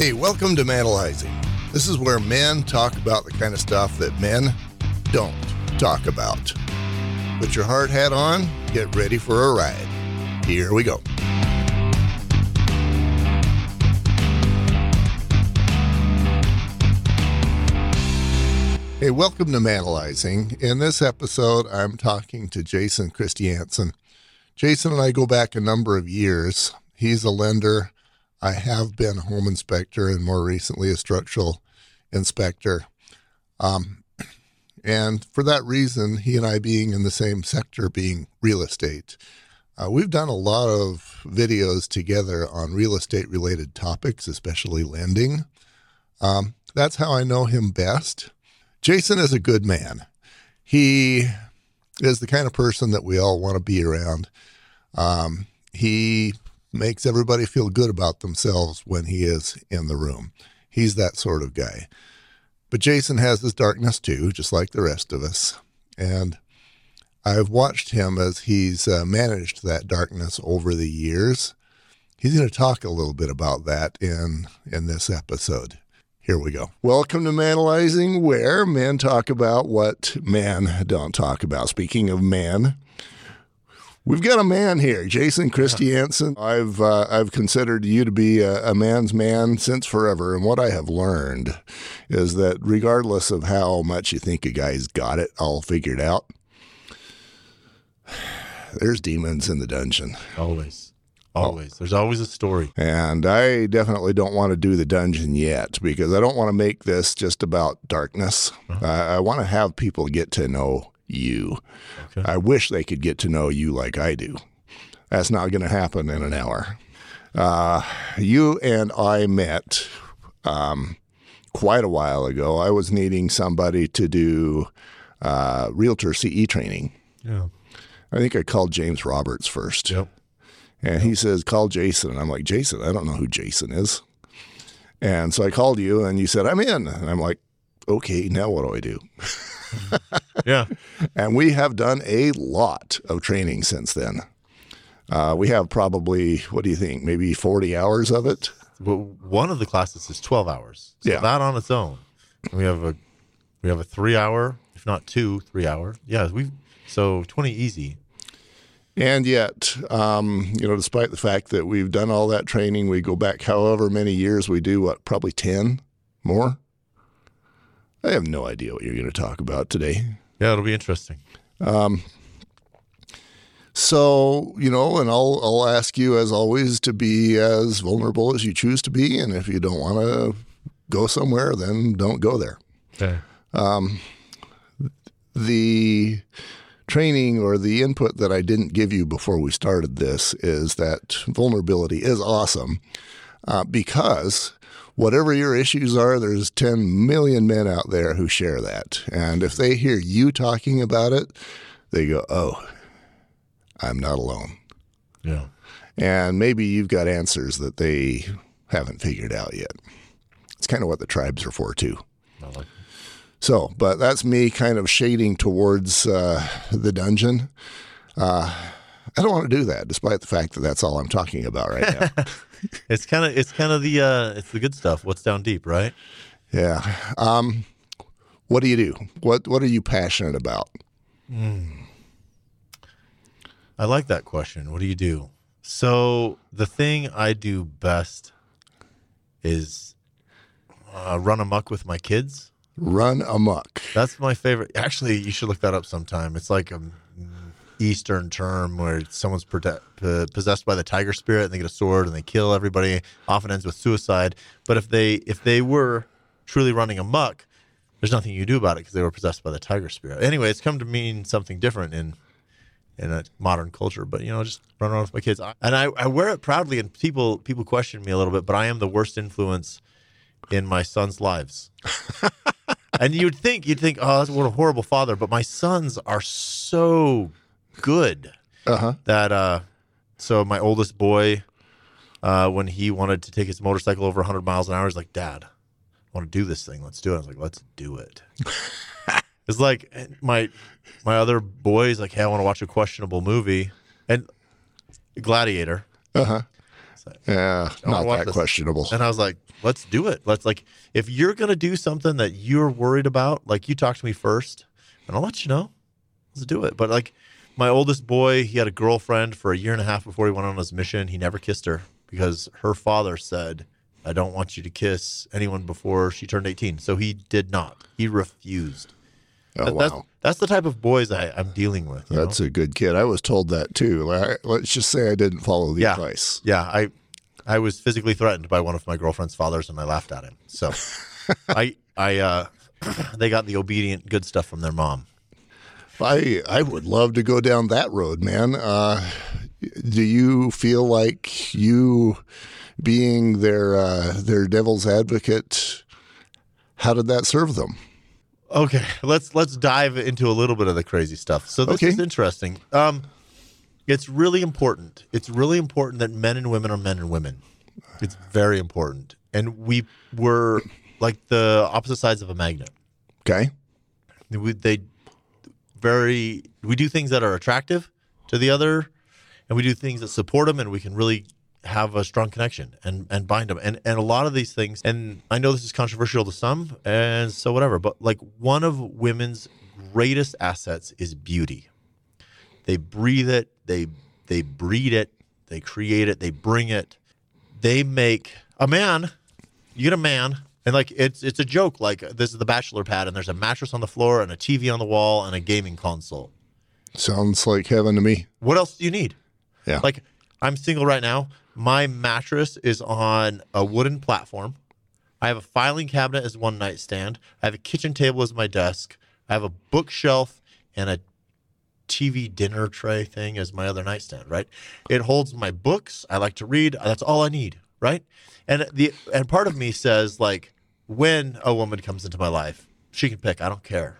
Hey, welcome to Manalizing. This is where men talk about the kind of stuff that men don't talk about. Put your hard hat on, get ready for a ride. Here we go. Hey, welcome to Manalizing. In this episode, I'm talking to Jason Christiansen. Jason and I go back a number of years. He's a lender. I have been a home inspector and more recently a structural inspector. Um, and for that reason, he and I being in the same sector, being real estate, uh, we've done a lot of videos together on real estate related topics, especially lending. Um, that's how I know him best. Jason is a good man. He is the kind of person that we all want to be around. Um, he makes everybody feel good about themselves when he is in the room. He's that sort of guy. But Jason has his darkness too, just like the rest of us. And I've watched him as he's uh, managed that darkness over the years. He's going to talk a little bit about that in in this episode. Here we go. Welcome to Manalizing, where men talk about what men don't talk about. Speaking of man, we've got a man here, Jason Christiansen. I've uh, I've considered you to be a, a man's man since forever, and what I have learned is that regardless of how much you think a guy's got it all figured out, there's demons in the dungeon. Always. Always. There's always a story. And I definitely don't want to do the dungeon yet because I don't want to make this just about darkness. Uh, I want to have people get to know you. Okay. I wish they could get to know you like I do. That's not going to happen in an hour. Uh, you and I met um, quite a while ago. I was needing somebody to do uh, realtor CE training. Yeah. I think I called James Roberts first. Yep. And he says, call Jason. And I'm like, Jason, I don't know who Jason is. And so I called you and you said, I'm in. And I'm like, okay, now what do I do? Yeah. And we have done a lot of training since then. Uh, we have probably, what do you think, maybe 40 hours of it? well, one of the classes is 12 hours. So Yeah. that on its own. We have a we have a 3 hour, if not 2, 3 hour. Yeah, we so 20 easy. And yet, um, you know, despite the fact that we've done all that training, we go back however many years we do, what, probably 10 more? I have no idea what you're going to talk about today. Yeah, it'll be interesting. So, you know, and I'll I'll ask you as always to be as vulnerable as you choose to be, and if you don't want to go somewhere, then don't go there. Okay. The training or the input that I didn't give you before we started this is that vulnerability is awesome uh, because whatever your issues are, there's 10 million men out there who share that. And if they hear you talking about it, they go, oh, I'm not alone. Yeah. And maybe you've got answers that they haven't figured out yet. It's kind of what the tribes are for, too. Like So, but that's me kind of shading towards uh, the dungeon. Uh, I don't want to do that, despite the fact that that's all I'm talking about right now. It's kind of it's kind of the uh it's the good stuff. What's down deep, right? yeah. Um, what do you do? What What are you passionate about? I like that question. What do you do? So the thing I do best is uh, run amok with my kids. Run amok. That's my favorite. Actually, you should look that up sometime. It's like a mm, Eastern term where someone's prote- possessed by the tiger spirit and they get a sword and they kill everybody. Often ends with suicide. But if they if they were truly running amok, there's nothing you do about it because they were possessed by the tiger spirit. Anyway, it's come to mean something different in in a modern culture. But you know, just run around with my kids, and I, I wear it proudly. And people people question me a little bit, but I am the worst influence in my sons' lives. and you'd think you'd think, oh, what a horrible father. But my sons are so good Uh huh. that uh, so my oldest boy, uh, when he wanted to take his motorcycle over 100 miles an hour, he's like, Dad, I want to do this thing. Let's do it. I was like, let's do it. it's like my my other boy's like, hey, I want to watch a questionable movie, and Gladiator. Uh huh. Yeah, not that this. questionable. And I was like, let's do it. Let's like, if you're gonna do something that you're worried about, like you talk to me first, and I'll let you know. Let's do it. But like, my oldest boy, he had a girlfriend for a year and a half before he went on his mission. He never kissed her because her father said, "I don't want you to kiss anyone before she turned 18." So he did not. He refused. Oh, That- that's, wow. that's the type of boys I, I'm dealing with. you know? That's a good kid. I was told that too. Like, Let's just say I didn't follow the Yeah. advice. Yeah, I I was physically threatened by one of my girlfriend's fathers and I laughed at him. So I I uh they got the obedient good stuff from their mom. I I would love to go down that road, man. Uh, do you feel like you being their uh, their devil's advocate? How did that serve them? Okay, let's let's dive into a little bit of the crazy stuff. So this Okay. is interesting. Um it's really important. It's really important that men and women are men and women. It's very important. And we were like the opposite sides of a magnet. Okay. we, they very we do things that are attractive to the other and we do things that support them and we can really have a strong connection and and bind them and and a lot of these things and i know this is controversial to some and so whatever but like one of women's greatest assets is beauty. They breathe it they they breed it they create it they bring it. They make a man you get a man and like it's it's a joke like this is the bachelor pad and there's a mattress on the floor and a tv on the wall and a gaming console Sounds like heaven to me. what else do you need Yeah. like i'm single right now my mattress is on a wooden platform i have a filing cabinet as one nightstand i have a kitchen table as my desk i have a bookshelf and a TV dinner tray thing as my other nightstand, right? It holds my books. I like to read. That's all I need, right? And the and part of me says like when a woman comes into my life, she can pick. I don't care.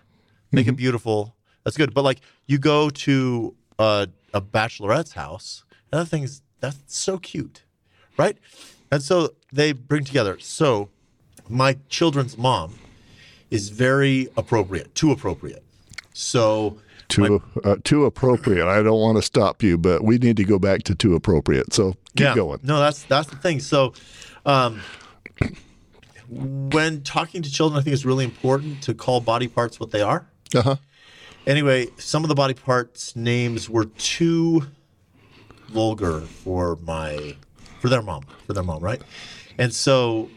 Make it mm-hmm. beautiful. That's good. But like you go to a, a bachelorette's house, and that thing's that's so cute, right? And so they bring together. So my children's mom is very appropriate, too appropriate. So Too uh, too appropriate. I don't want to stop you, but we need to go back to too appropriate. So keep going. No, that's that's the thing. So, um, when talking to children, I think it's really important to call body parts what they are. Uh huh. Anyway, some of the body parts names were too vulgar for my for their mom for their mom, right? And so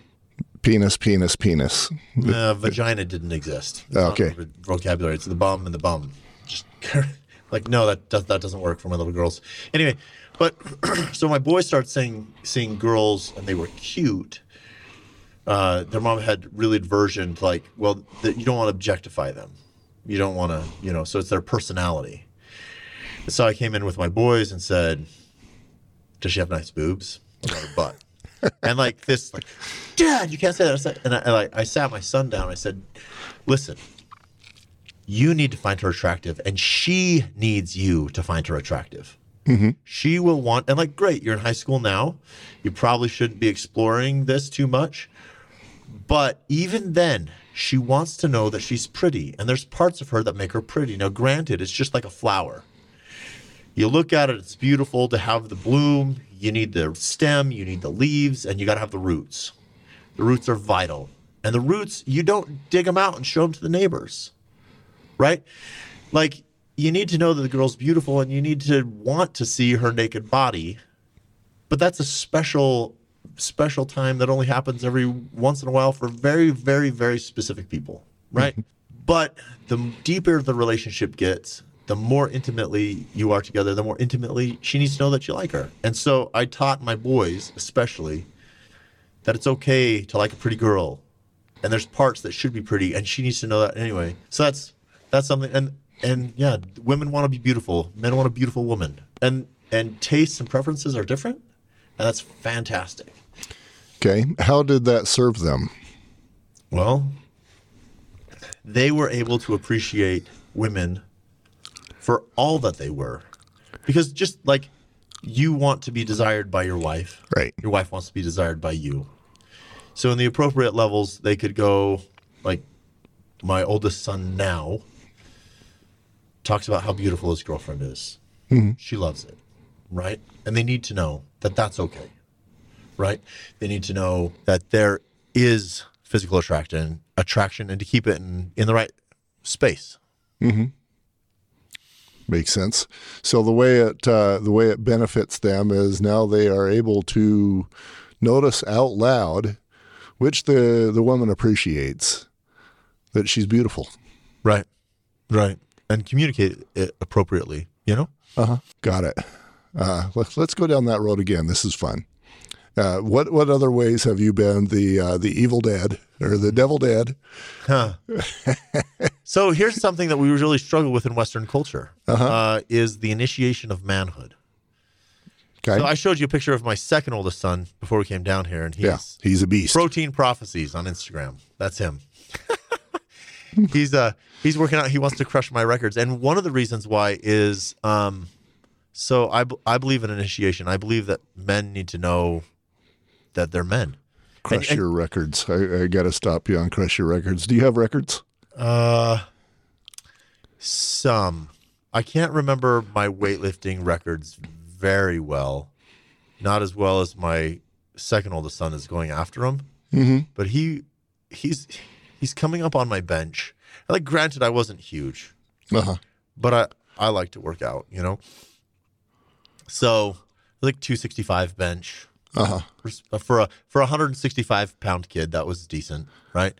Penis, penis, penis. uh, vagina didn't exist. It's Okay. vocabulary. It's the bum and the bum. Like no, that that doesn't work for my little girls. Anyway, but so my boys started seeing seeing girls and they were cute. Uh, their mom had really aversion to like, well, that you don't want to objectify them. You don't want to, you know. So it's their personality. And so I came in with my boys and said, "Does she have nice boobs? What about her butt?" and like this, like, Dad, you can't say that. I And I, I I sat my son down. I said, "Listen, you need to find her attractive, and she needs you to find her attractive. Mm-hmm. She will want, and like, great, you're in high school now. You probably shouldn't be exploring this too much, but even then." She wants to know that she's pretty, and there's parts of her that make her pretty. Now, granted, it's just like a flower you look at it, it's beautiful to have the bloom. You need the stem, you need the leaves, and you got to have the roots. The roots are vital. And the roots, you don't dig them out and show them to the neighbors, right? Like, you need to know that the girl's beautiful and you need to want to see her naked body. But that's a special, special time that only happens every once in a while for very, very, very specific people, right? But the deeper the relationship gets, the more intimately you are together, the more intimately she needs to know that you like her. And so I taught my boys, especially, that it's okay to like a pretty girl. And there's parts that should be pretty, and she needs to know that anyway. So that's that's something and and yeah, women want to be beautiful. Men want a beautiful woman. And and tastes and preferences are different. And that's fantastic. Okay. How did that serve them? Well, they were able to appreciate women for all that they were. Because just like you want to be desired by your wife, Right. your wife wants to be desired by you. So, in the appropriate levels, they could go like my oldest son now talks about how beautiful his girlfriend is. She loves it, right? And they need to know that that's okay. right? They need to know that there is physical attraction, attraction, and to keep it in, in the right space. Makes sense. So the way it uh, the way it benefits them is now they are able to notice out loud, which the the woman appreciates, that she's beautiful. Right. Right. And communicate it appropriately, you know? Uh huh. Got it. Uh, let's let's go down that road again. This is fun. Uh, what what other ways have you been the uh, the evil dad or the devil dad? Huh. so here's something that we really struggle with in Western culture Uh-huh. uh, is the initiation of manhood. Okay. So I showed you a picture of my second oldest son before we came down here, and he's yeah, he's a beast. Protein Prophecies on Instagram. That's him. He's uh he's working out. He wants to crush my records, and one of the reasons why is um, so I I believe in initiation. I believe that men need to know that they're men. Crush and- your records. I, I got to stop you on crush your records. Do you have records? Uh, some. I can't remember my weightlifting records very well. Not as well as my second oldest son is going after him. Mm-hmm. But he, he's he's coming up on my bench. Like, granted, I wasn't huge, Uh huh. but I I like to work out. You know. So like 265 bench Uh huh. for, for a for a 165 pound kid that was decent right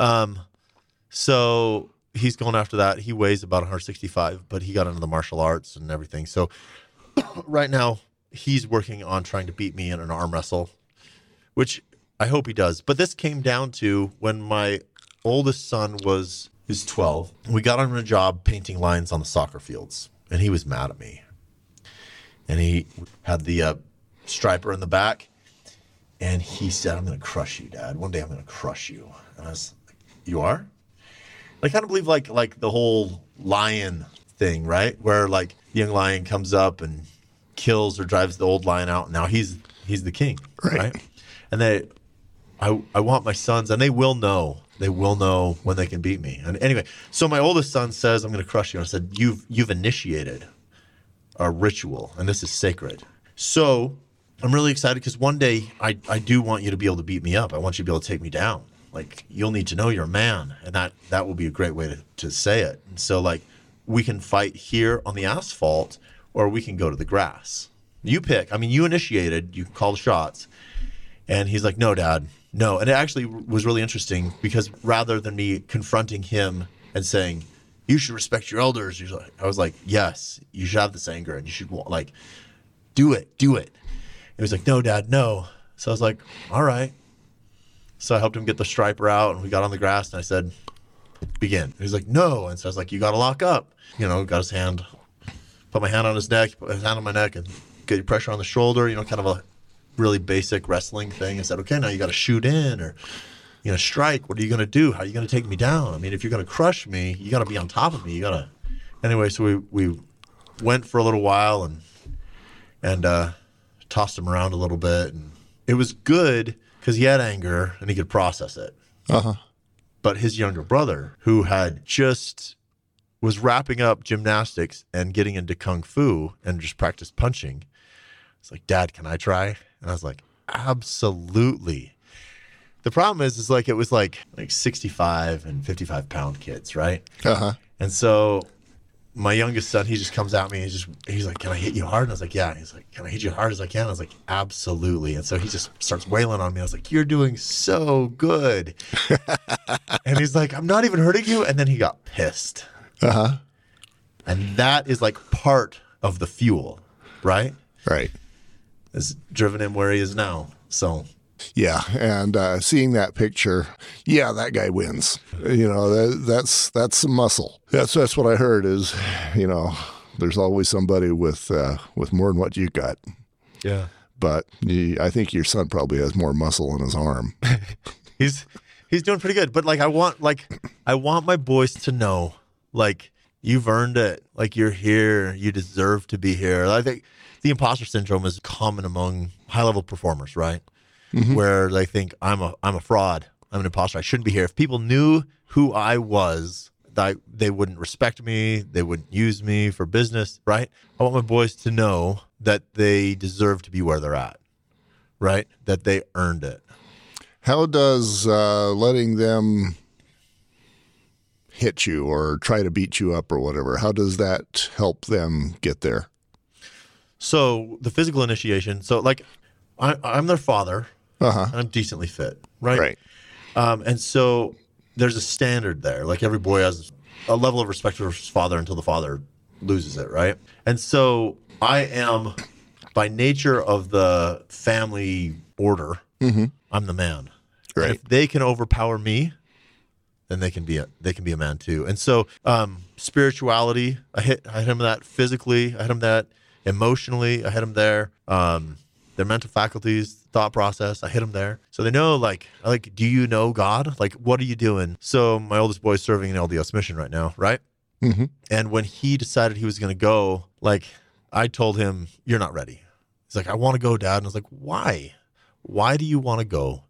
um so he's going after that he weighs about 165 but he got into the martial arts and everything so right now he's working on trying to beat me in an arm wrestle which i hope he does but this came down to when my oldest son was is 12 we got him a job painting lines on the soccer fields and he was mad at me. And he had the uh, striper in the back and he said i'm going to crush you dad. One day i'm going to crush you. And i was like you are? I kind of believe like like the whole lion thing right? Where like the young lion comes up and kills or drives the old lion out and now he's he's the king Right. and they I, I want my sons and they will know they will know when they can beat me. And anyway so my oldest son says i'm going to crush you. And i said you've you've initiated a ritual and this is sacred. So i'm really excited because one day I, I do want you to be able to beat me up. I want you to be able to take me down. Like you'll need to know you're a man and that that will be a great way to, to say it. And so like we can fight here on the asphalt or we can go to the grass. You pick. I mean you initiated you call the shots. And he's like, no, dad, no. And it actually was really interesting because rather than me confronting him and saying, you should respect your elders, I was like, yes, you should have this anger and you should like, do it, do it. He was like, no, dad, no. So I was like, all right. So I helped him get the striper out and we got on the grass and I said, begin. He's like, no. And so I was like, you got to lock up. You know, got his hand, put my hand on his neck, put his hand on my neck and get pressure on the shoulder, you know, kind of a really basic wrestling thing. I said, okay, now you got to shoot in or, you know, strike. What are you going to do? How are you going to take me down? I mean, if you're going to crush me, you got to be on top of me. You got to. Anyway, so we we went for a little while and and uh, tossed him around a little bit, and it was good because he had anger and he could process it. Uh huh. But his younger brother, who had just was wrapping up gymnastics and getting into kung fu and just practiced punching, it's like, Dad, can I try? And I was like, Absolutely. The problem is, is like it was like like sixty five and fifty five pound kids, right? Uh huh. And so my youngest son, he just comes at me. He's just, he's like, "Can I hit you hard?" And I was like, "Yeah." He's like, "Can I hit you as hard as I can?" I was like, "Absolutely." And so he just starts wailing on me. I was like, "You're doing so good." and he's like, "I'm not even hurting you." And then he got pissed, Uh huh. and that is like part of the fuel, right? Right. Has driven him where he is now. So Yeah, and uh, seeing that picture, yeah, that guy wins. You know, that, that's that's some muscle. That's that's what I heard. Is you know, there's always somebody with uh, with more than what you got. yeah, But you, I think your son probably has more muscle in his arm. he's he's doing pretty good. But like I want like I want my boys to know like you've earned it. Like you're here. You deserve to be here. I think the imposter syndrome is common among high level performers, right? Where they think I'm a I'm a fraud. I'm an imposter. I shouldn't be here. If people knew who I was, that they wouldn't respect me. They wouldn't use me for business, right? I want my boys to know that they deserve to be where they're at right? That they earned it. How does uh, letting them hit you or try to beat you up or whatever, how does that help them get there? So the physical initiation. So like, I, I'm their father. Uh-huh. And I'm decently fit, right? Right. Um, and so there's a standard there. Like every boy has a level of respect for his father until the father loses it, right? And so I am, by nature of the family order, I'm the man. And if they can overpower me, then they can be a they can be a man too. And so um, spirituality, I hit I hit him that physically, I hit him that emotionally, I hit him there. Um, their mental faculties, thought process, I hit them there. So they know like like do you know God? Like what are you doing? So my oldest boy is serving an LDS mission right now, right? Mhm. And when he decided he was going to go, like I told him, "You're not ready." He's like, "I want to go, Dad." And I was like, "Why? Why do you want to go?"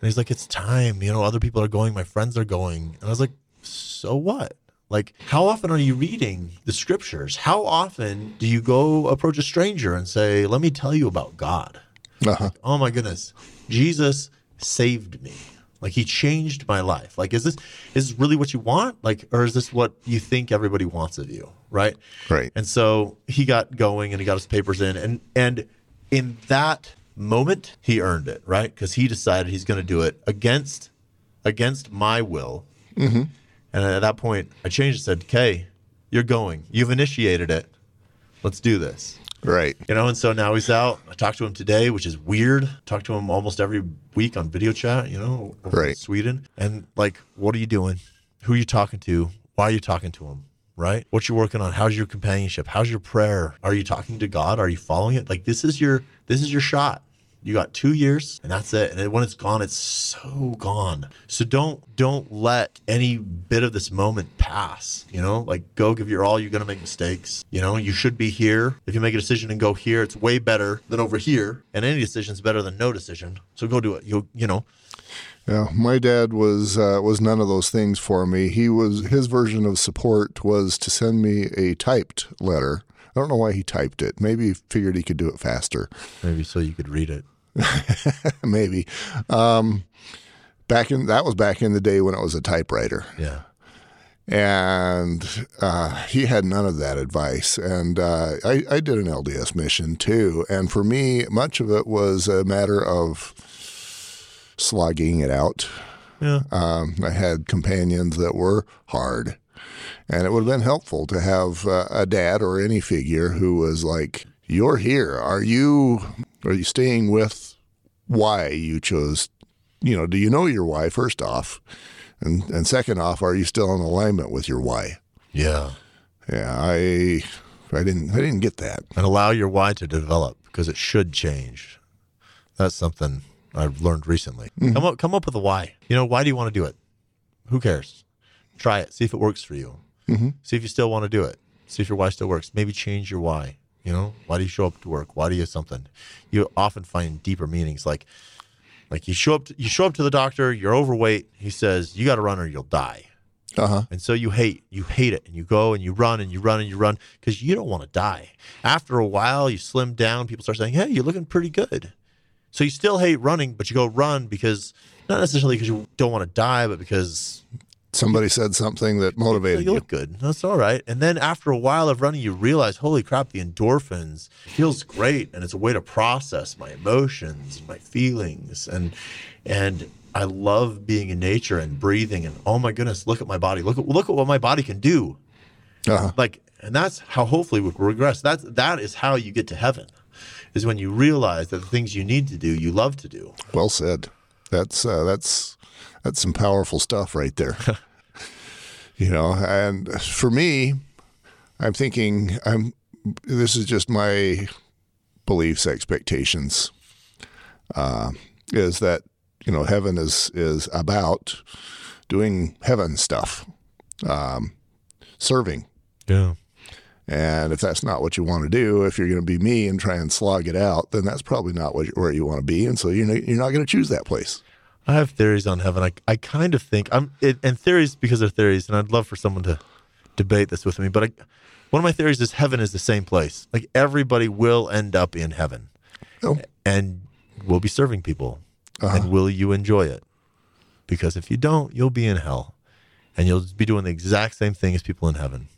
And he's like, "It's time. You know, other people are going. My friends are going." And I was like, "So what?" Like, how often are you reading the scriptures? How often do you go approach a stranger and say, "Let me tell you about God"? Uh-huh. oh my goodness jesus saved me like he changed my life like is this is this really what you want like or is this what you think everybody wants of you right Right. and so he got going and he got his papers in and and in that moment he earned it right because he decided he's going to do it against against my will mm-hmm. and at that point i changed and said okay you're going you've initiated it let's do this Right. you know, and so now he's out. I talked to him today, which is weird. Talk to him almost every week on video chat, you know, Right. Sweden. And like, what are you doing? Who are you talking to? Why are you talking to him? Right? What you're working on? How's your companionship? How's your prayer? Are you talking to God? Are you following it? Like this is your this is your shot. You got two years, and that's it. And then when it's gone, it's so gone. So don't don't let any bit of this moment pass. You know, like go give your all. You're gonna make mistakes. You know, you should be here. If you make a decision and go here, it's way better than over here. And any decision's better than no decision. So go do it. You you know, Yeah, my dad was uh, was none of those things for me. He was his version of support was to send me a typed letter. I don't know why he typed it. Maybe he figured he could do it faster. maybe so you could read it. Maybe. Um, back in that was back in the day when it was a typewriter, Yeah. and uh, he had none of that advice. And uh, I, I did an LDS mission too, and for me, much of it was a matter of slogging it out. Yeah. Um, I had companions that were hard, and it would have been helpful to have uh, a dad or any figure who was like, "You're here. Are you? Are you staying with why you chose? You know, do you know your why? First off, and and second off, are you still in alignment with your why? Yeah. Yeah, I, I didn't, I didn't get that. and allow your why to develop because it should change. That's something I've learned recently. Mm-hmm. Come up, come up with a why. You know, why do you want to do it? Who cares? Try it. See if it works for you. Mm-hmm. See if you still want to do it. See if your why still works. Maybe change your why. You know, why do you show up to work? Why do you have something? You often find deeper meanings. Like, like you show up, to, you show up to the doctor. You're overweight. He says you got to run or you'll die. Uh huh. And so you hate, you hate it, and you go and you run and you run and you run because you don't want to die. After a while, you slim down. People start saying, "Hey, you're looking pretty good." So you still hate running, but you go run because not necessarily because you don't want to die, but because Somebody said something that motivated you you. look good. That's all right. And then after a while of running, you realize, holy crap, the endorphins feels great, and it's a way to process my emotions, my feelings, and and I love being in nature and breathing. And oh my goodness, look at my body. Look at look at what my body can do. Uh-huh. Like, and that's how hopefully we regress. That's that is how you get to heaven, is when you realize that the things you need to do, you love to do. Well said. That's uh, that's that's some powerful stuff right there. you know, and for me, I'm thinking I'm. This is just my beliefs, expectations. Uh, is that you know heaven is is about doing heaven stuff, um, serving. Yeah. And if that's not what you want to do, if you're going to be me and try and slog it out, then that's probably not what, where you want to be. And so you're you're not going to choose that place. I have theories on heaven. I, I kind of think I'm it, and theories because they're theories, and I'd love for someone to debate this with me. But I, one of my theories is heaven is the same place. Like everybody will end up in heaven, Oh, and will be serving people, Uh-huh. and will you enjoy it? Because if you don't, you'll be in hell, and you'll be doing the exact same thing as people in heaven.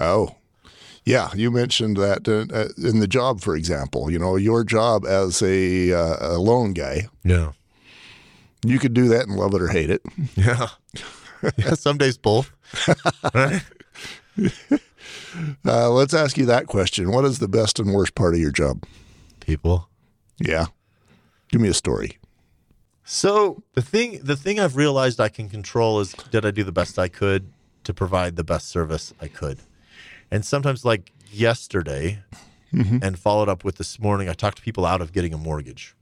Oh, yeah. You mentioned that uh, uh, in the job, for example. You know, your job as a, uh, a loan guy, Yeah, you could do that and love it or hate it. yeah, yeah. Some days both. Right? Uh, let's ask you that question. What is the best and worst part of your job? People. Yeah. Give me a story. So the thing, the thing I've realized I can control is did I do the best I could to provide the best service I could, and sometimes like yesterday, and followed up with this morning, I talked to people out of getting a mortgage.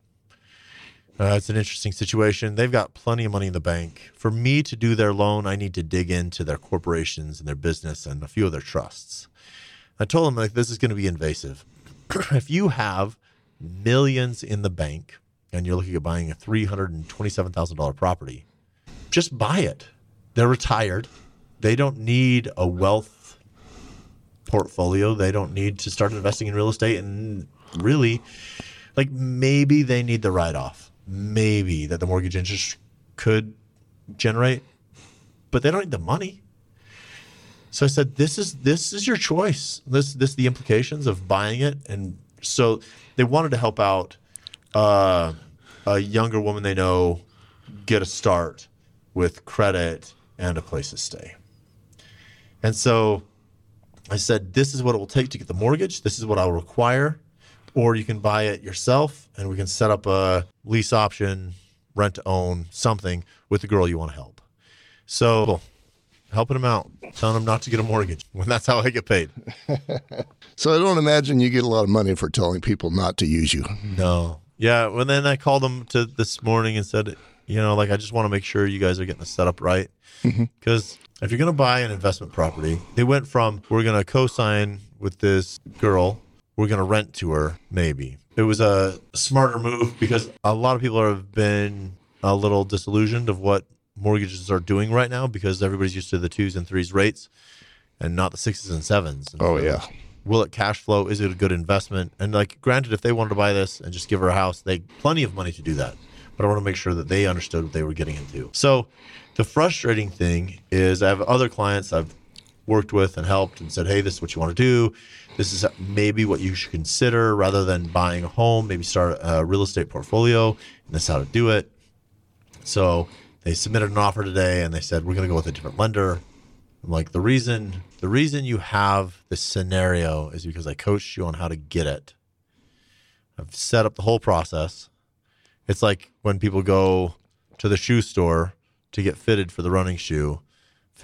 Uh, it's an interesting situation. They've got plenty of money in the bank. For me to do their loan, I need to dig into their corporations and their business and a few of their trusts. I told them like this is going to be invasive. if you have millions in the bank and you're looking at buying a three hundred and twenty-seven thousand dollar property, just buy it. They're retired. They don't need a wealth portfolio. They don't need to start investing in real estate. And really, like maybe they need the write-off. Maybe that the mortgage interest could generate, but they don't need the money. So I said, "This is this is your choice. This this the implications of buying it." And so they wanted to help out uh, a younger woman they know get a start with credit and a place to stay. And so I said, "This is what it will take to get the mortgage. This is what I'll require, or you can buy it yourself, and we can set up a lease option, rent to own, something with the girl you want to help." So helping them out, telling them not to get a mortgage when that's how I get paid. So I don't imagine you get a lot of money for telling people not to use you. No. Yeah. Well, then I called them to this morning and said, you know, like I just want to make sure you guys are getting the setup right. Mm-hmm. Because if you're going to buy an investment property, they went from we're going to co-sign with this girl, we're going to rent to her, maybe. It was a smarter move because a lot of people have been a little disillusioned of what mortgages are doing right now because everybody's used to the twos and threes rates and not the sixes and sevens. And Oh, so yeah. will it cash flow? Is it a good investment? And like, granted, if they wanted to buy this and just give her a house, they plenty of money to do that. But I want to make sure that they understood what they were getting into. So, the frustrating thing is, I have other clients I've worked with and helped and said, "Hey, this is what you want to do. This is maybe what you should consider rather than buying a home. Maybe start a real estate portfolio. And this is how to do it." So they submitted an offer today, and they said we're going to go with a different lender. I'm like the reason the reason you have this scenario is because I coached you on how to get it. I've set up the whole process. It's like when people go to the shoe store to get fitted for the running shoe,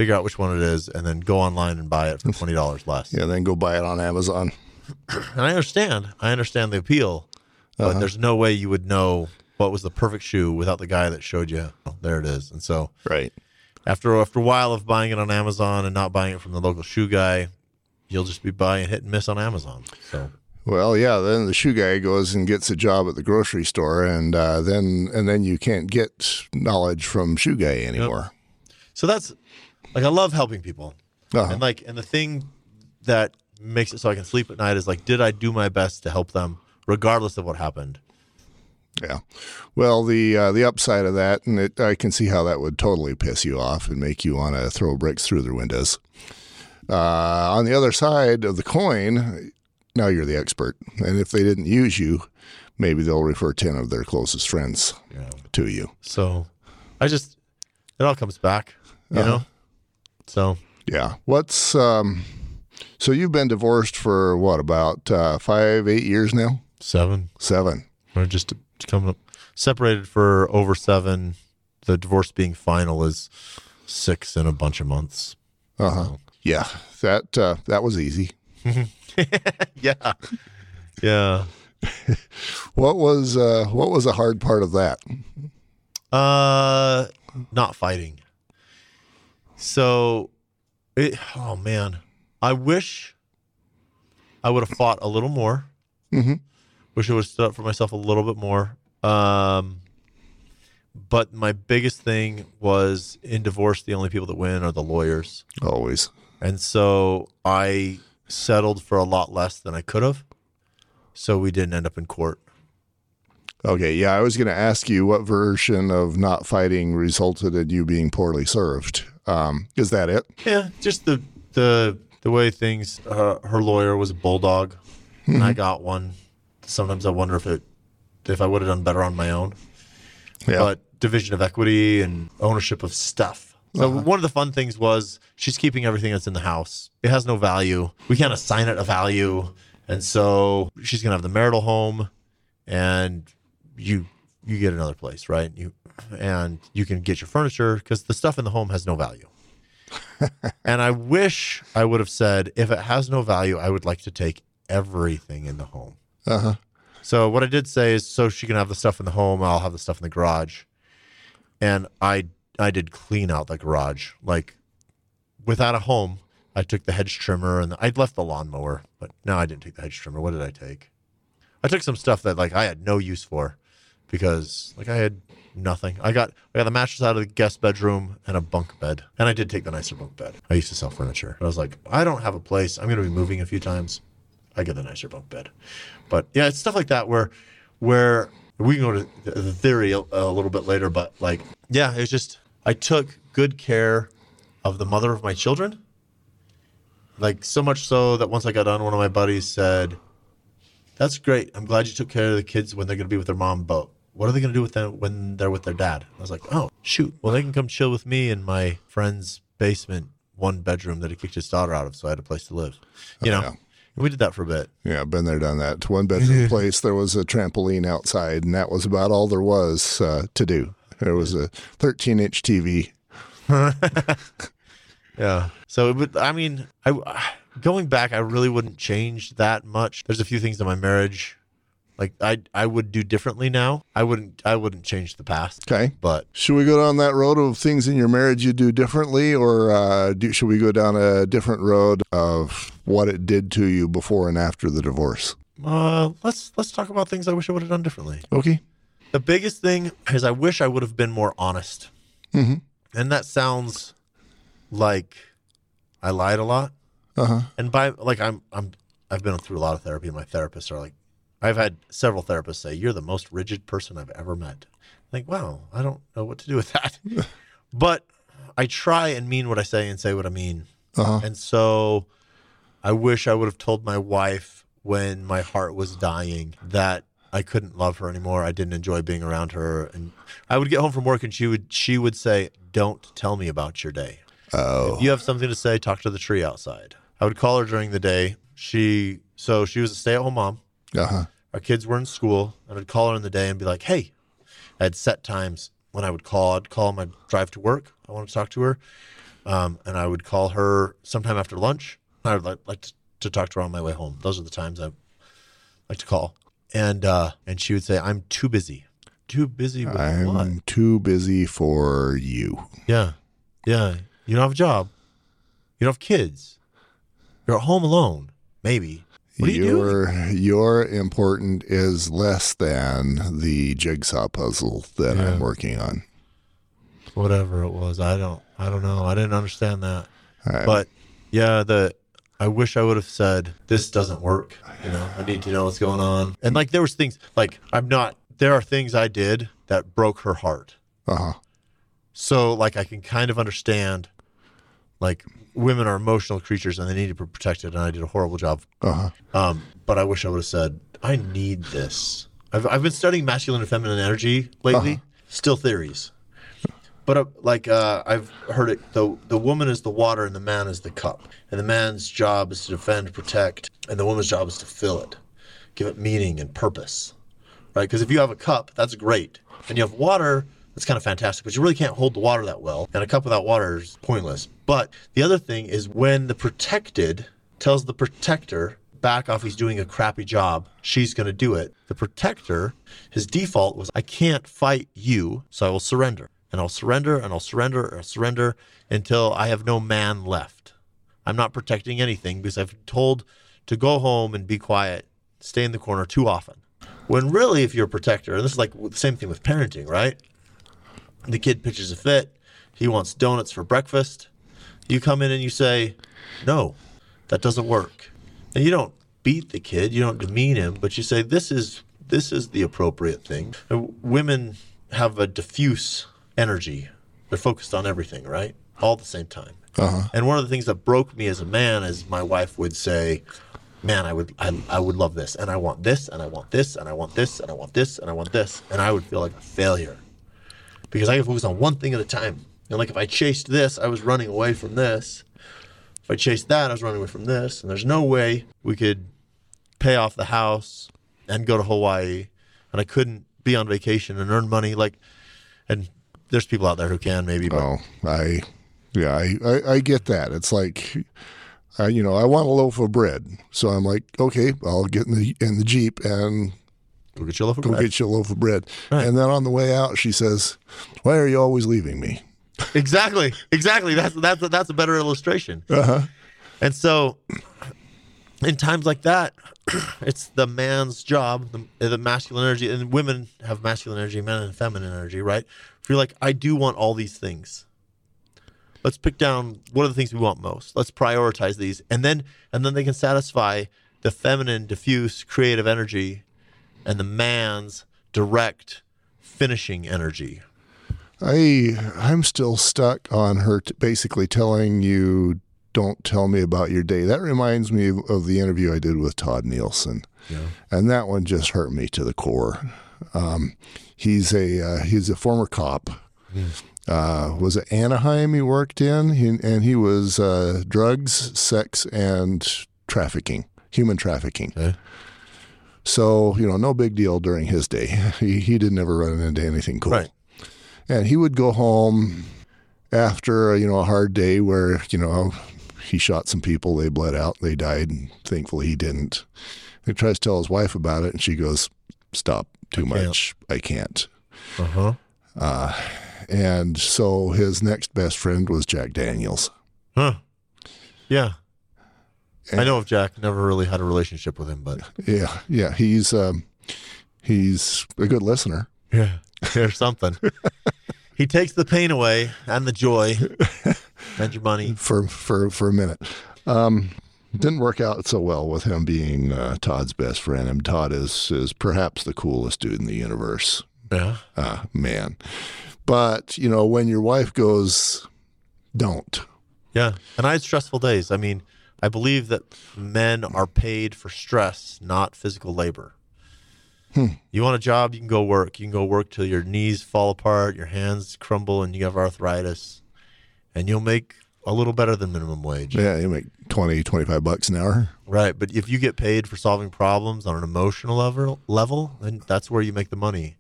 figure out which one it is, and then go online and buy it for twenty dollars less. Yeah, then go buy it on Amazon. And I understand. I understand the appeal, but Uh-huh. there's no way you would know what was the perfect shoe without the guy that showed you. Oh, there it is. And so Right. after after a while of buying it on Amazon and not buying it from the local shoe guy, you'll just be buying hit and miss on Amazon. So Well, yeah. Then the shoe guy goes and gets a job at the grocery store, and uh, then and then you can't get knowledge from shoe guy anymore. so that's like I love helping people. Uh-huh. And like and the thing that makes it so I can sleep at night is like did I do my best to help them regardless of what happened? Yeah. Well, the uh, the upside of that, and it, I can see how that would totally piss you off and make you want to throw bricks through their windows. Uh, on the other side of the coin, now you're the expert, and if they didn't use you, maybe they'll refer ten of their closest friends Yeah. to you. So I just it all comes back, you Uh-huh. know? So Yeah. What's um? So you've been divorced for what about uh, five, eight years now? seven. Seven. Or just coming up separated for over seven. The divorce being final is six in a bunch of months. Uh huh. Yeah. That uh, that was easy. yeah. Yeah. What was uh, what was a hard part of that? Uh not fighting. So it oh man. I wish I would have fought a little more. Mhm. Wish I would have stood up for myself a little bit more. Um but my biggest thing was in divorce the only people that win are the lawyers. Always. And so I settled for a lot less than I could have. So we didn't end up in court. Okay, yeah, I was going to ask you what version of not fighting resulted in you being poorly served. Um, is that it? Yeah, just the the the way things. Uh, her lawyer was a bulldog, and I got one. Sometimes I wonder if it if I would have done better on my own. Yeah. But division of equity and ownership of stuff. So one of the fun things was she's keeping everything that's in the house. It has no value. We can't assign it a value, and so she's gonna have the marital home, and you you get another place, right? You and you can get your furniture because the stuff in the home has no value. and I wish I would have said, if it has no value, I would like to take everything in the home. Uh huh. So what I did say is, so she can have the stuff in the home, I'll have the stuff in the garage, and I I did clean out the garage. Like without a home, I took the hedge trimmer and I'd left the lawnmower, but no, I didn't take the hedge trimmer. What did I take? I took some stuff that like I had no use for because like I had nothing. I got I got the mattress out of the guest bedroom and a bunk bed, and I did take the nicer bunk bed. I used to sell furniture. I was like, I don't have a place. I'm to be moving a few times. I get the nicer bunk bed. But yeah, it's stuff like that where where we can go to the the theory a, a little bit later, but like yeah, it's just I took good care of the mother of my children. Like so much so that once I got done, one of my buddies said, "That's great. I'm glad you took care of the kids when they're to be with their mom, but what are they going to do with them when they're with their dad?" I was like, "Oh, shoot. Well, they can come chill with me in my friend's basement, one bedroom that he kicked his daughter out of, so I had a place to live." You know. yeah. We did that for a bit. Yeah, been there, done that. One bedroom place, there was a trampoline outside, and that was about all there was uh, to do. There was a 13 inch TV. Yeah. So, but I mean, I going back, I really wouldn't change that much. There's a few things in my marriage, like I I would do differently now. I wouldn't I wouldn't change the past. Okay. But Should we go down that road of things in your marriage you do differently, or uh, do, should we go down a different road of what it did to you before and after the divorce? uh, let's let's talk about things I wish I would have done differently. Okay. The biggest thing is I wish I would have been more honest. Mm-hmm. And that sounds like I lied a lot. Uh huh. and by like I'm I'm I've been through a lot of therapy and my therapists are like I've had several therapists say you're the most rigid person I've ever met. Like, wow, I don't know what to do with that. but I try and mean what I say and say what I mean. Uh huh. And so I wish I would have told my wife when my heart was dying that I couldn't love her anymore. I didn't enjoy being around her and I would get home from work and she would she would say, "Don't tell me about your day." Oh. If you have something to say, talk to the tree outside. I would call her during the day. She so she was a stay-at-home mom. Uh huh. Our kids were in school, and I'd call her in the day and be like, "Hey," I had set times when I would call. I'd call my drive to work. I wanted to talk to her, um, and I would call her sometime after lunch. I would like, like to, to talk to her on my way home. Those are the times I like to call. And uh, and she would say, "I'm too busy. Too busy with I'm what? too busy for you. Yeah, yeah. You don't have a job. You don't have kids. You're at home alone. Maybe. What your your important is less than the jigsaw puzzle that Yeah. I'm working on. Whatever it was, I don't. I don't know. I didn't understand that. I- But yeah, the I wish I would have said this doesn't work. You know, I need to know what's going on. And like there was things like I'm not. There are things I did that broke her heart. uh-huh. So like I can kind of understand. Like women are emotional creatures and they need to be protected, and I did a horrible job Uh-huh. Um, but I wish I would have said, I need this. I've, I've been studying masculine and feminine energy lately, still theories. But uh, like uh, I've heard it, the the woman is the water and the man is the cup, and the man's job is to defend, protect, and the woman's job is to fill it, give it meaning and purpose, right? Because if you have a cup, that's great, and you have water, that's kind of fantastic, but you really can't hold the water that well, and a cup without water is pointless. But the other thing is when the protected tells the protector back off he's doing a crappy job she's going to do it. The protector his default was i can't fight you so i will surrender. And i'll surrender and i'll surrender and i'll surrender until i have no man left. I'm not protecting anything because i've told to go home and be quiet stay in the corner too often. When really if you're a protector and this is like the same thing with parenting right the kid pitches a fit he wants donuts for breakfast you come in and you say no that doesn't work and you don't beat the kid, you don't demean him, but you say, "This is this is the appropriate thing. Women have a diffuse energy. They're focused on everything, right? All at the same time. Uh-huh. And one of the things that broke me as a man is my wife would say, "Man, I would I, I would love this, and I want this, and I want this, and I want this, and I want this, and I want this," and I would feel like a failure because I can focus on one thing at a time. And like if I chased this, I was running away from this. If I chased that, I was running away from this. And there's no way we could pay off the house and go to Hawaii, and I couldn't be on vacation and earn money. Like, and there's people out there who can maybe, but Oh, I, yeah, I, I, I get that. It's like, I, you know, I want a loaf of bread, so I'm like, okay, I'll get in the in the jeep and go get your loaf of go bread. get you a loaf of bread. Right. And then on the way out, she says, "Why are you always leaving me?" exactly, exactly. That's that's that's a better illustration. Uh huh. And so, in times like that, it's the man's job, the, the masculine energy, and women have masculine energy, men and feminine energy, right? If you're like, I do want all these things. Let's pick down what are the things we want most. Let's prioritize these, and then and then they can satisfy the feminine, diffuse, creative energy, and the man's direct, finishing energy. I I'm still stuck on her t- basically telling you don't tell me about your day. That reminds me of, the interview I did with Todd Nielsen, Yeah. and that one just hurt me to the core. Um, he's a uh, he's a former cop. Uh, was it Anaheim he worked in, he, and he was uh, drugs, sex, and trafficking, human trafficking. Okay. So you know, no big deal during his day. He he didn't ever run into anything cool. Right. And he would go home after you know a hard day where you know he shot some people, they bled out, they died, and thankfully he didn't. He tries to tell his wife about it, and she goes, "Stop, too can't." much. I can't." Uh huh. Uh, and so his next best friend was Jack Daniels. Huh. Yeah. I know of Jack. Never really had a relationship with him, but Yeah, yeah, he's um, he's a good listener. yeah, there's something. he takes the pain away and the joy and your money. for for for a minute. Um, didn't work out so well with him being uh, Todd's best friend. And Todd is is perhaps the coolest dude in the universe. Yeah. Uh, man, but you know when your wife goes, don't. Yeah. And I had stressful days. I mean, I believe that men are paid for stress, not physical labor. Hmm. You want a job, you can go work. You can go work till your knees fall apart, your hands crumble, and you have arthritis. And you'll make a little better than minimum wage. Yeah, you make 20, 25 bucks an hour. Right, but if you get paid for solving problems on an emotional level, level, then that's where you make the money.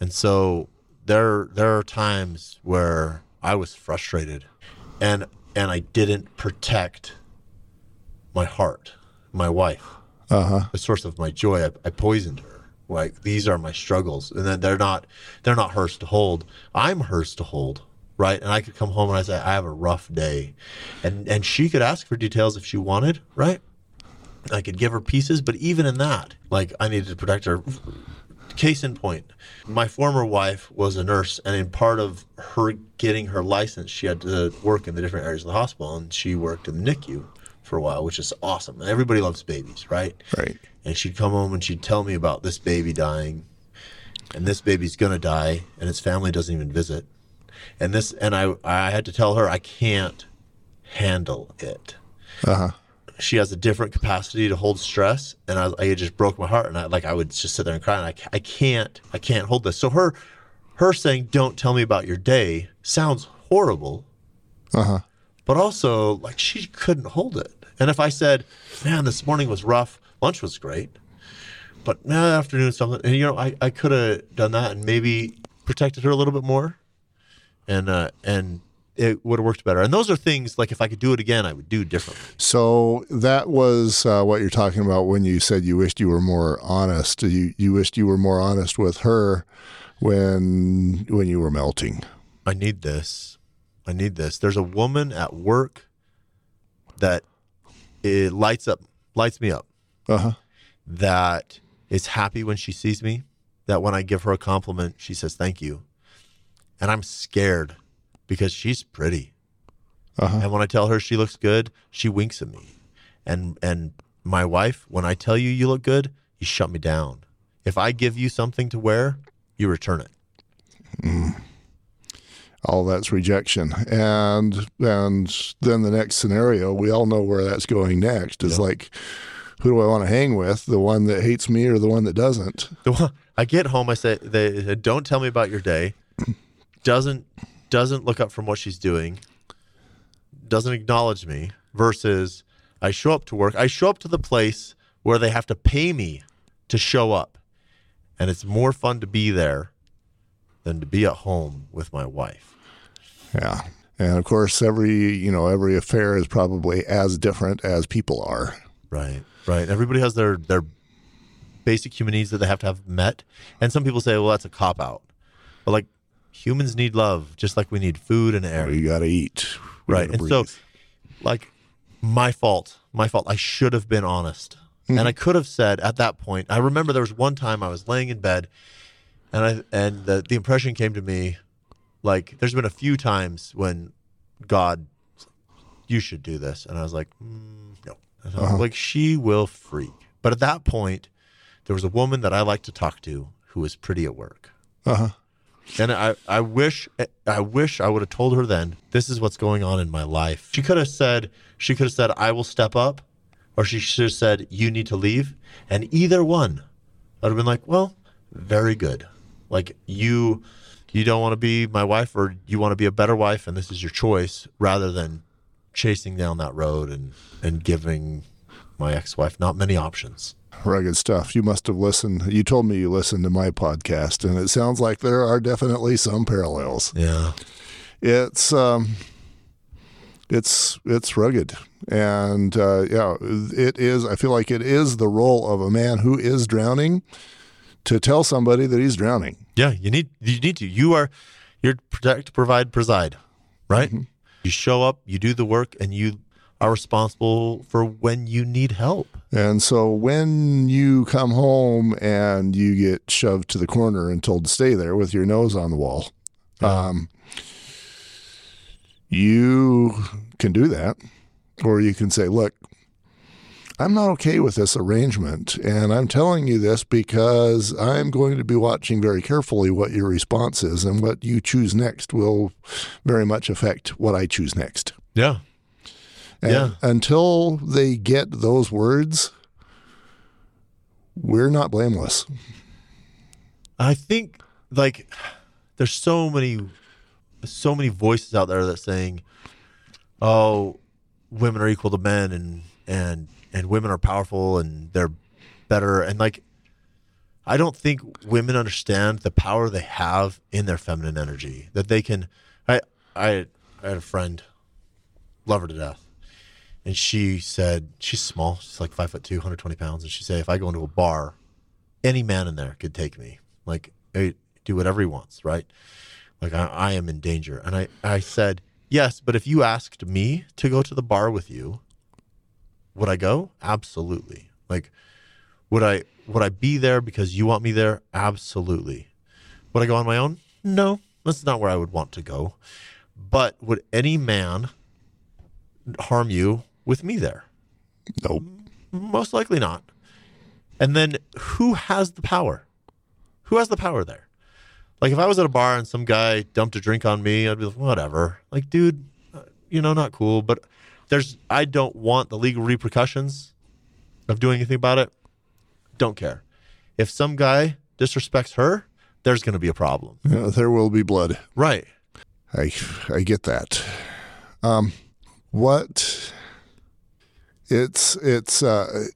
And so there there are times where I was frustrated and and I didn't protect my heart, my wife, Uh huh. the source of my joy. I, I poisoned her. Like these are my struggles, and then they're not they're not hers to hold. I'm hers to hold, right? And I could come home and I say I have a rough day, and and she could ask for details if she wanted, right? I could give her pieces, but even in that, like I needed to protect her. Case in point, my former wife was a nurse, and in part of her getting her license, she had to work in the different areas of the hospital, and she worked in the NICU for a while, which is awesome. And everybody loves babies, right? Right. and she'd come home and she'd tell me about this baby dying and this baby's gonna die and its family doesn't even visit and this and i i had to tell her i can't handle it Uh huh. she has a different capacity to hold stress and I, I it just broke my heart and I like I would just sit there and cry and I, I can't I can't hold this so her her saying don't tell me about your day sounds horrible Uh huh. But also like she couldn't hold it. And if I said, "Man, this morning was rough. Lunch was great, but now afternoon something," and you know, I, I could have done that and maybe protected her a little bit more, and uh, and it would have worked better. And those are things like if I could do it again, I would do differently. So that was uh, what you're talking about when you said you wished you were more honest. You you wished you were more honest with her when when you were melting. I need this. I need this. There's a woman at work that it lights up, lights me up. Uh huh. that is happy when she sees me, that when I give her a compliment, she says thank you. And I'm scared because she's pretty. Uh huh. And when I tell her she looks good, she winks at me. And and my wife, when I tell you you look good, you shut me down. If I give you something to wear, you return it. All that's rejection and and then the next scenario we all know where that's going next is Yeah. like who do i want to hang with the one that hates me or the one that doesn't The one- I get home, I say, they don't tell me about your day. Doesn't doesn't look up from what she's doing. Doesn't acknowledge me. Versus, I show up to work. I show up to the place where they have to pay me to show up, and it's more fun to be there than to be at home with my wife. Yeah. And of course every you know every affair is probably as different as people are. Right, right. Everybody has their their basic human needs that they have to have met, and some people say, "Well, that's a cop out," but like humans need love, just like we need food and air. you gotta eat. We right. gotta and so like my fault. My fault. I should have been honest. Mm-hmm. And i could have said at that point i remember there was one time i was laying in bed and i and the, the impression came to me like there's been a few times when god you should do this and i was like mm, no was like she will freak but at that point there was a woman that i like to talk to who was pretty at work uh-huh and I, I wish I wish I would have told her then, this is what's going on in my life. She could have said, she could have said, I will step up, or she should have said, you need to leave. And either one, I'd have been like, well, very good. Like you you don't want to be my wife or you want to be a better wife and this is your choice, rather than chasing down that road and, and giving my ex wife not many options. rugged stuff you must have listened you told me you listened to my podcast and it sounds like there are definitely some parallels Yeah. it's um it's it's rugged and uh yeah it is i feel like it is the role of a man who is drowning to tell somebody that he's drowning Yeah, you need you need to. You are you're protect, provide, preside, right? You show up, you do the work, and you are responsible for when you need help. and so when you come home and you get shoved to the corner and told to stay there with your nose on the wall um you can do that or you can say look I'm not okay with this arrangement. And I'm telling you this because I'm going to be watching very carefully what your response is, and what you choose next will very much affect what I choose next. Yeah, And Yeah. until they get those words, we're not blameless. I think like there's so many so many voices out there that saying, "Oh, women are equal to men, and and and women are powerful, and they're better," and like. I don't think women understand the power they have in their feminine energy. That they can. I I I had a friend, love her to death, and she said she's small. She's like five foot two, 120 pounds, and she said if I go into a bar, any man in there could take me. Like, hey, do whatever he wants, right? Like, I, I am in danger. And I, I said, yes, but if you asked me to go to the bar with you, would I go? Absolutely. Like, would I would I be there because you want me there? Absolutely. Would I go on my own? No, that's not where I would want to go. But would any man harm you with me there? Nope. Most likely not. And then who has the power? Who has the power there? Like if I was at a bar and some guy dumped a drink on me, I'd be like, whatever. Like, dude, uh, you know, not cool. But there's, I don't want the legal repercussions of doing anything about it. Don't care. If some guy disrespects her, there's going to be a problem. Yeah, there will be blood. Right. I I get that. Um, what? It's it's. Uh,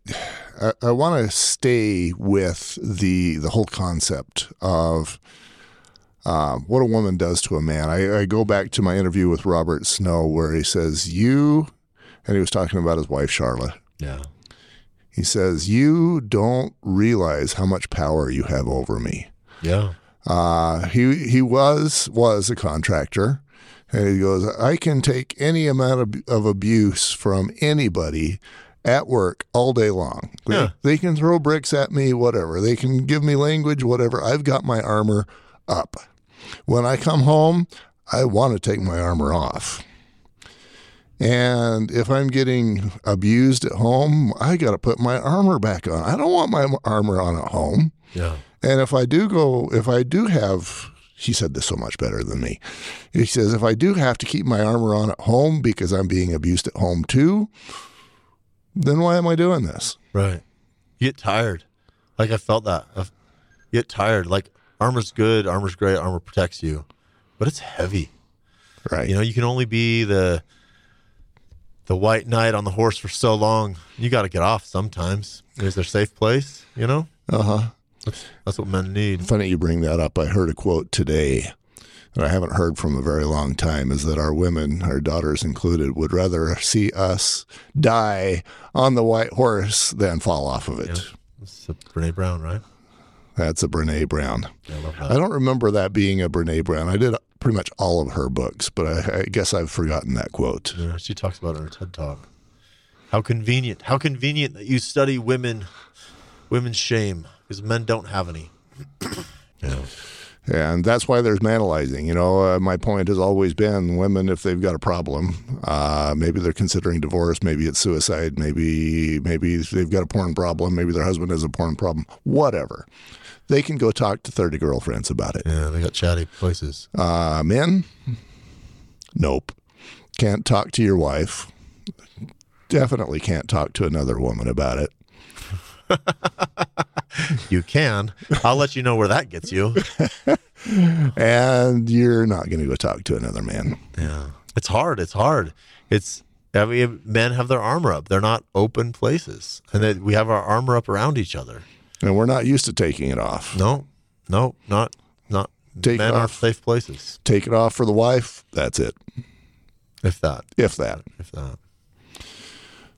I, I want to stay with the the whole concept of um, what a woman does to a man. I, I go back to my interview with Robert Snow where he says you, and he was talking about his wife Charlotte. Yeah. He says you don't realize how much power you have over me. Yeah. Uh, he he was was a contractor, and he goes, I can take any amount of, of abuse from anybody at work all day long. They, Yeah. they can throw bricks at me, whatever. They can give me language, whatever. I've got my armor up. When I come home, I want to take my armor off. And if I'm getting abused at home, I got to put my armor back on. I don't want my armor on at home. Yeah. And if I do go, if I do have, he said this so much better than me. He says, if I do have to keep my armor on at home because I'm being abused at home too, then why am I doing this? Right. You get tired. Like I felt that. I get tired. Like armor's good, armor's great, armor protects you, but it's heavy. Right. You know, you can only be the the white knight on the horse for so long. You got to get off sometimes. Is there a safe place? You know, uh huh. that's, that's what men need. Funny you bring that up. I heard a quote today that I haven't heard from a very long time is that our women, our daughters included, would rather see us die on the white horse than fall off of it. It's a Brene Brown, right? That's a Brene Brown. Yeah, I love that. I don't remember that being a Brene Brown. I did pretty much all of her books, but I, I guess I've forgotten that quote. Yeah, she talks about it in her TED talk. How convenient! How convenient that you study women, women's shame, because men don't have any. yeah. And that's why there's manalizing. You know, uh, my point has always been women, if they've got a problem, uh, maybe they're considering divorce, maybe it's suicide, maybe maybe they've got a porn problem, maybe their husband has a porn problem, whatever. They can go talk to 30 girlfriends about it. Yeah, they got chatty places. Uh, men, nope. Can't talk to your wife. Definitely can't talk to another woman about it. You can. I'll let you know where that gets you. And you're not going to go talk to another man. Yeah, it's hard. It's hard. It's I mean, men have their armor up. They're not open places, and that we have our armor up around each other. And we're not used to taking it off. No, no, not not. Take it men are off. safe places, Take it off for the wife. That's it. if that, If that. if that.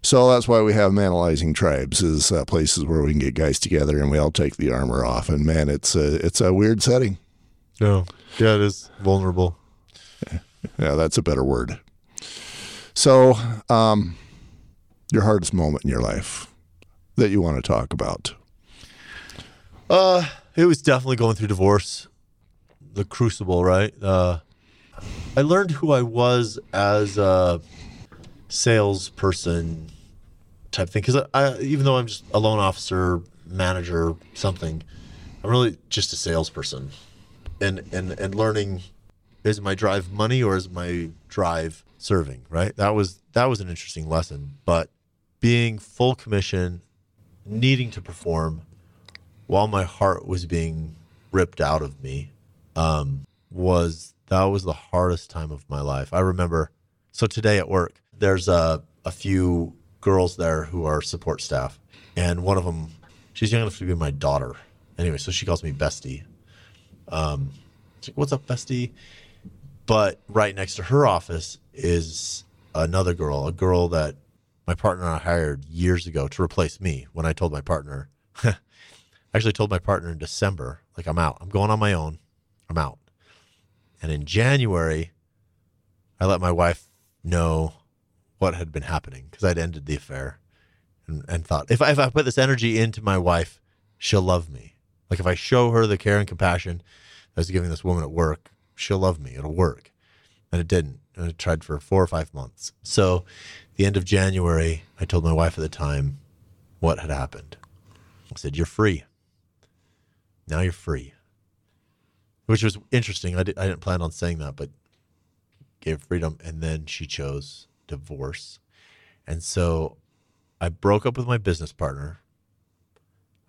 So that's why we have manalizing tribes is uh, places where we can get guys together and we all take the armor off. And man, it's a it's a weird setting. No, yeah, it is vulnerable. Yeah, that's a better word. So, um, your hardest moment in your life that you want to talk about? Uh, it was definitely going through divorce, the crucible, right? Uh, I learned who I was as a salesperson type thing because I, I, even though I'm just a loan officer, manager, something, I'm really just a salesperson, and and and learning is my drive money or is my drive serving, right? That was that was an interesting lesson, but being full commission, needing to perform while my heart was being ripped out of me um, was that was the hardest time of my life. I remember. So today at work, there's a a few girls there who are support staff, and one of them, she's young enough to be my daughter. Anyway, so she calls me Bestie. Um, like, what's up, Bestie? But right next to her office is another girl, a girl that my partner and I hired years ago to replace me. When I told my partner, I actually told my partner in December, like I'm out. I'm going on my own. I'm out. And in January, I let my wife know what had been happening because I'd ended the affair, and, and thought if I, if I put this energy into my wife, she'll love me. Like if I show her the care and compassion I was giving this woman at work, she'll love me. It'll work, and it didn't. And I tried for four or five months. So, the end of January, I told my wife at the time what had happened. I said, "You're free. Now you're free." Which was interesting. I, did, I didn't plan on saying that, but gave freedom, and then she chose divorce, and so I broke up with my business partner.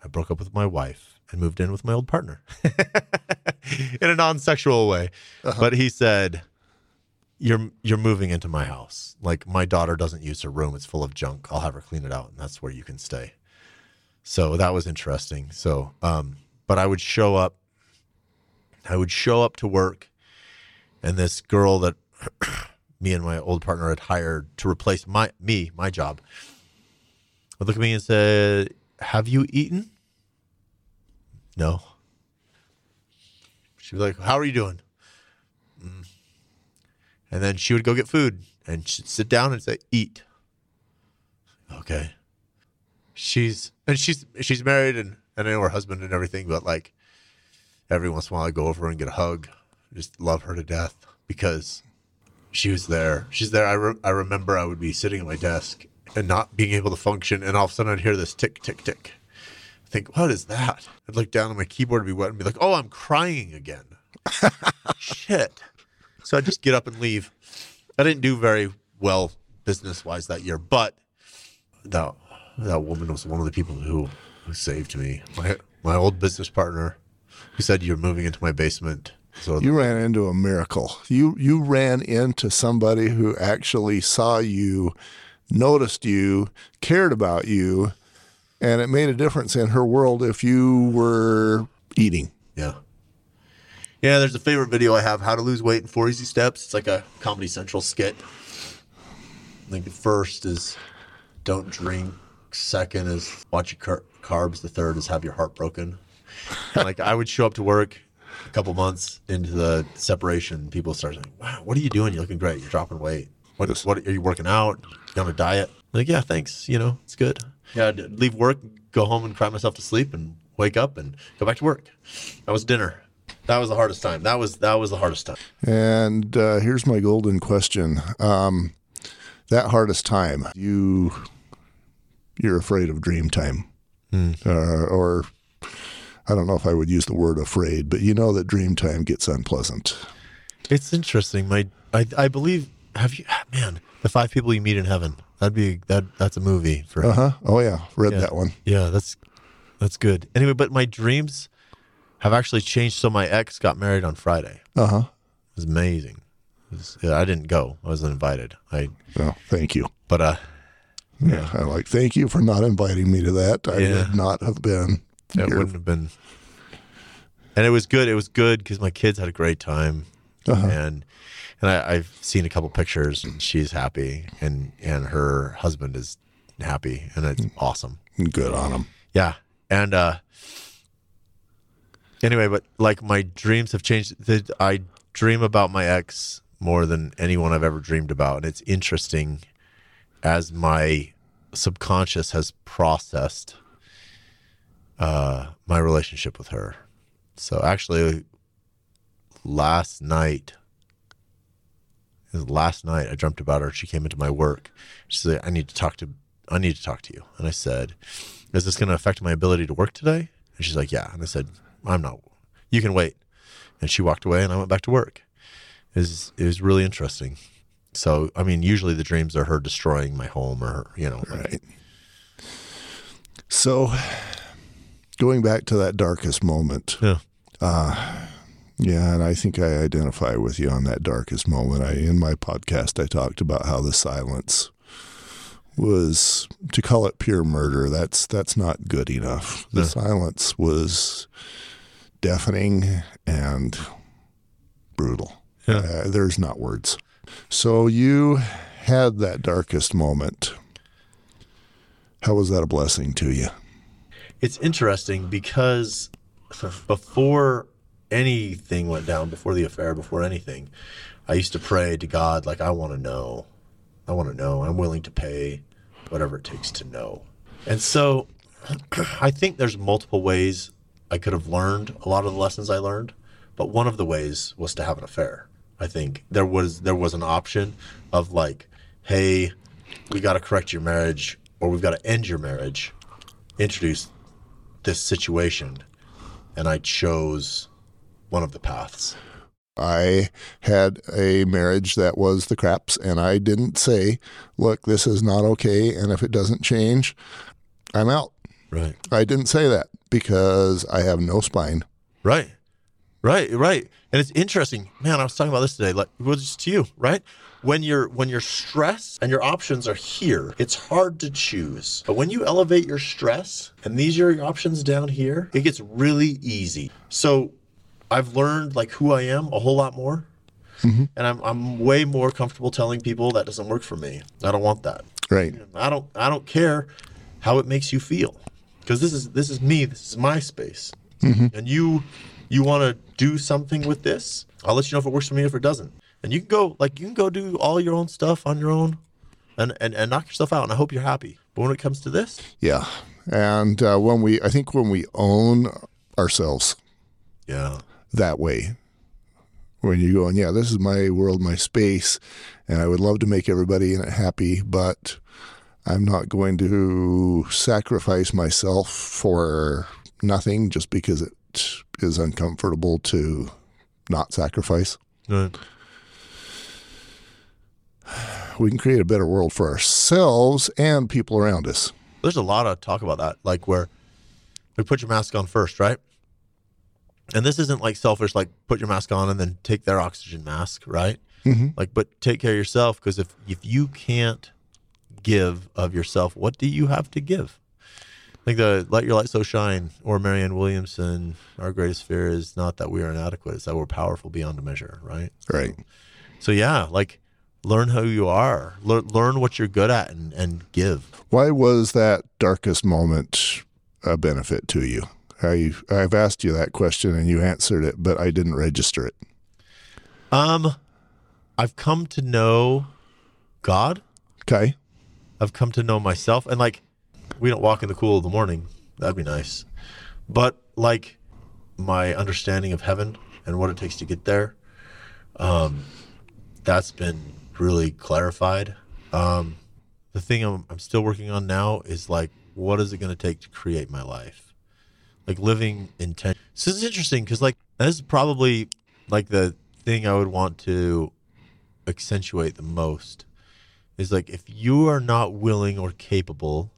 I broke up with my wife and moved in with my old partner in a non-sexual way. But he said, "You're you're moving into my house. Like my daughter doesn't use her room; it's full of junk. I'll have her clean it out, and that's where you can stay." So that was interesting. So, um, but I would show up. I would show up to work, and this girl that me and my old partner had hired to replace my me my job would look at me and say, "Have you eaten?" No. She'd be like, "How are you doing?" "Mm." And then she would go get food, and she'd sit down and say, "Eat." Okay. She's and she's she's married, and and I know her husband and everything, but like every once in a while, I go over and get a hug. Just love her to death because she was there. She's there. I, re- I remember I would be sitting at my desk and not being able to function, and all of a sudden I'd hear this tick, tick, tick. I think, what is that? I'd look down on my keyboard and be wet and be like, oh, I'm crying again. Shit. So I'd just get up and leave. I didn't do very well business wise that year, but that that woman was one of the people who, who saved me. My my old business partner who said you're moving into my basement. So You ran into a miracle. You you ran into somebody who actually saw you, noticed you, cared about you, and it made a difference in her world if you were eating. Yeah. Yeah, there's a favorite video I have, How to Lose Weight in Four Easy Steps. It's like a Comedy Central skit. I think the first is don't drink. Second is watch your car- carbs. The third is have your heart broken. And like I would show up to work a couple months into the separation. People start saying, "Wow, what are you doing? You're looking great. You're dropping weight. What? What are you working out? You on a diet?" I'm like, yeah, thanks. You know, it's good. Yeah, I'd leave work, go home, and cry myself to sleep, and wake up and go back to work. That was dinner. That was the hardest time. That was that was the hardest time. And uh, here's my golden question: um, That hardest time, you you're afraid of dream time, uh, or I don't know if I would use the word afraid, but you know that dream time gets unpleasant. It's interesting. My I I believe have you man the five people you meet in heaven. That'd be that that's a movie for Uh huh. Oh yeah, read Yeah. that one. Yeah, that's that's good. Anyway, but my dreams have actually changed. So my ex got married on Friday. Uh huh. It was amazing. It was- yeah, I didn't go. I wasn't invited. I Well, thank you. but uh Yeah, I like. Thank you for not inviting me to that. I Yeah. would not have been. it here. wouldn't have been. And it was good. It was good because my kids had a great time, Uh-huh. and and I, I've seen a couple pictures, and she's happy, and and her husband is happy, and it's awesome. Good on them. Yeah. And uh anyway, but like my dreams have changed. I dream about my ex more than anyone I've ever dreamed about. And it's interesting as my subconscious has processed uh my relationship with her. So actually last night last night I dreamt about her. She came into my work. She said, I need to talk to I need to talk to you. And I said, is this going to affect my ability to work today? And she's like, yeah. And I said, I'm not. You can wait. And she walked away, and I went back to work. It was, it was really interesting. So, I mean, usually the dreams are her destroying my home or, you know, Right. So, going back to that darkest moment, yeah. yeah, and I think I identify with you on that darkest moment. I in my podcast I talked about how the silence was to call it pure murder. That's that's not good enough. The No. silence was deafening and brutal. Yeah. Uh, there's not words. So you had that darkest moment. How was that a blessing to you? It's interesting because before anything went down, before the affair, before anything, I used to pray to God, like, I want to know. I want to know. I'm willing to pay whatever it takes to know. And so I think there's multiple ways I could have learned a lot of the lessons I learned, but one of the ways was to have an affair. I think there was there was an option of like, hey, we got to correct your marriage or we've got to end your marriage. Introduce this situation, and I chose one of the paths. I had a marriage that was the craps, and I didn't say, look, this is not okay. And if it doesn't change, I'm out. Right. I didn't say that because I have no spine. Right. Right. Right. And it's interesting, man. I was talking about this today. Like, well, just to you, right? When you're when you're stressed and your options are here, it's hard to choose. But when you elevate your stress and these are your options down here, it gets really easy. So, I've learned like who I am a whole lot more, mm-hmm. and I'm I'm way more comfortable telling people that doesn't work for me. I don't want that. Right. I don't I don't care how it makes you feel because this is this is me. This is my space, mm-hmm. and you you want to do something with this. I'll let you know if it works for me if it doesn't. And you can go like you can go do all your own stuff on your own, and and, and knock yourself out. And I hope you're happy. But when it comes to this, Yeah. And uh, when we, I think when we own ourselves yeah, that way, when you're going, yeah, this is my world, my space, and I would love to make everybody in it happy, but I'm not going to sacrifice myself for nothing just because it is uncomfortable to not sacrifice. Right. We can create a better world for ourselves and people around us. There's a lot of talk about that, like where we put your mask on first, right? And this isn't like selfish, like put your mask on and then take their oxygen mask, right? Mm-hmm. Like, but take care of yourself because if if you can't give of yourself, what do you have to give? Like the "Let Your Light So Shine" or Marianne Williamson, our greatest fear is not that we are inadequate; it's that we're powerful beyond a measure, right? Right. So yeah, like learn who you are, learn learn what you're good at, and and give. Why was that darkest moment a benefit to you? I, I've asked you that question and you answered it, but I didn't register it. Um, I've come to know God. Okay. I've come to know myself, and like, we don't walk in the cool of the morning. That'd be nice, but like, my understanding of heaven and what it takes to get there, um, that's been really clarified. Um, the thing I'm, I'm still working on now is like, what is it going to take to create my life? Like living intent. So this is interesting because like this is probably like the thing I would want to accentuate the most is like if you are not willing or capable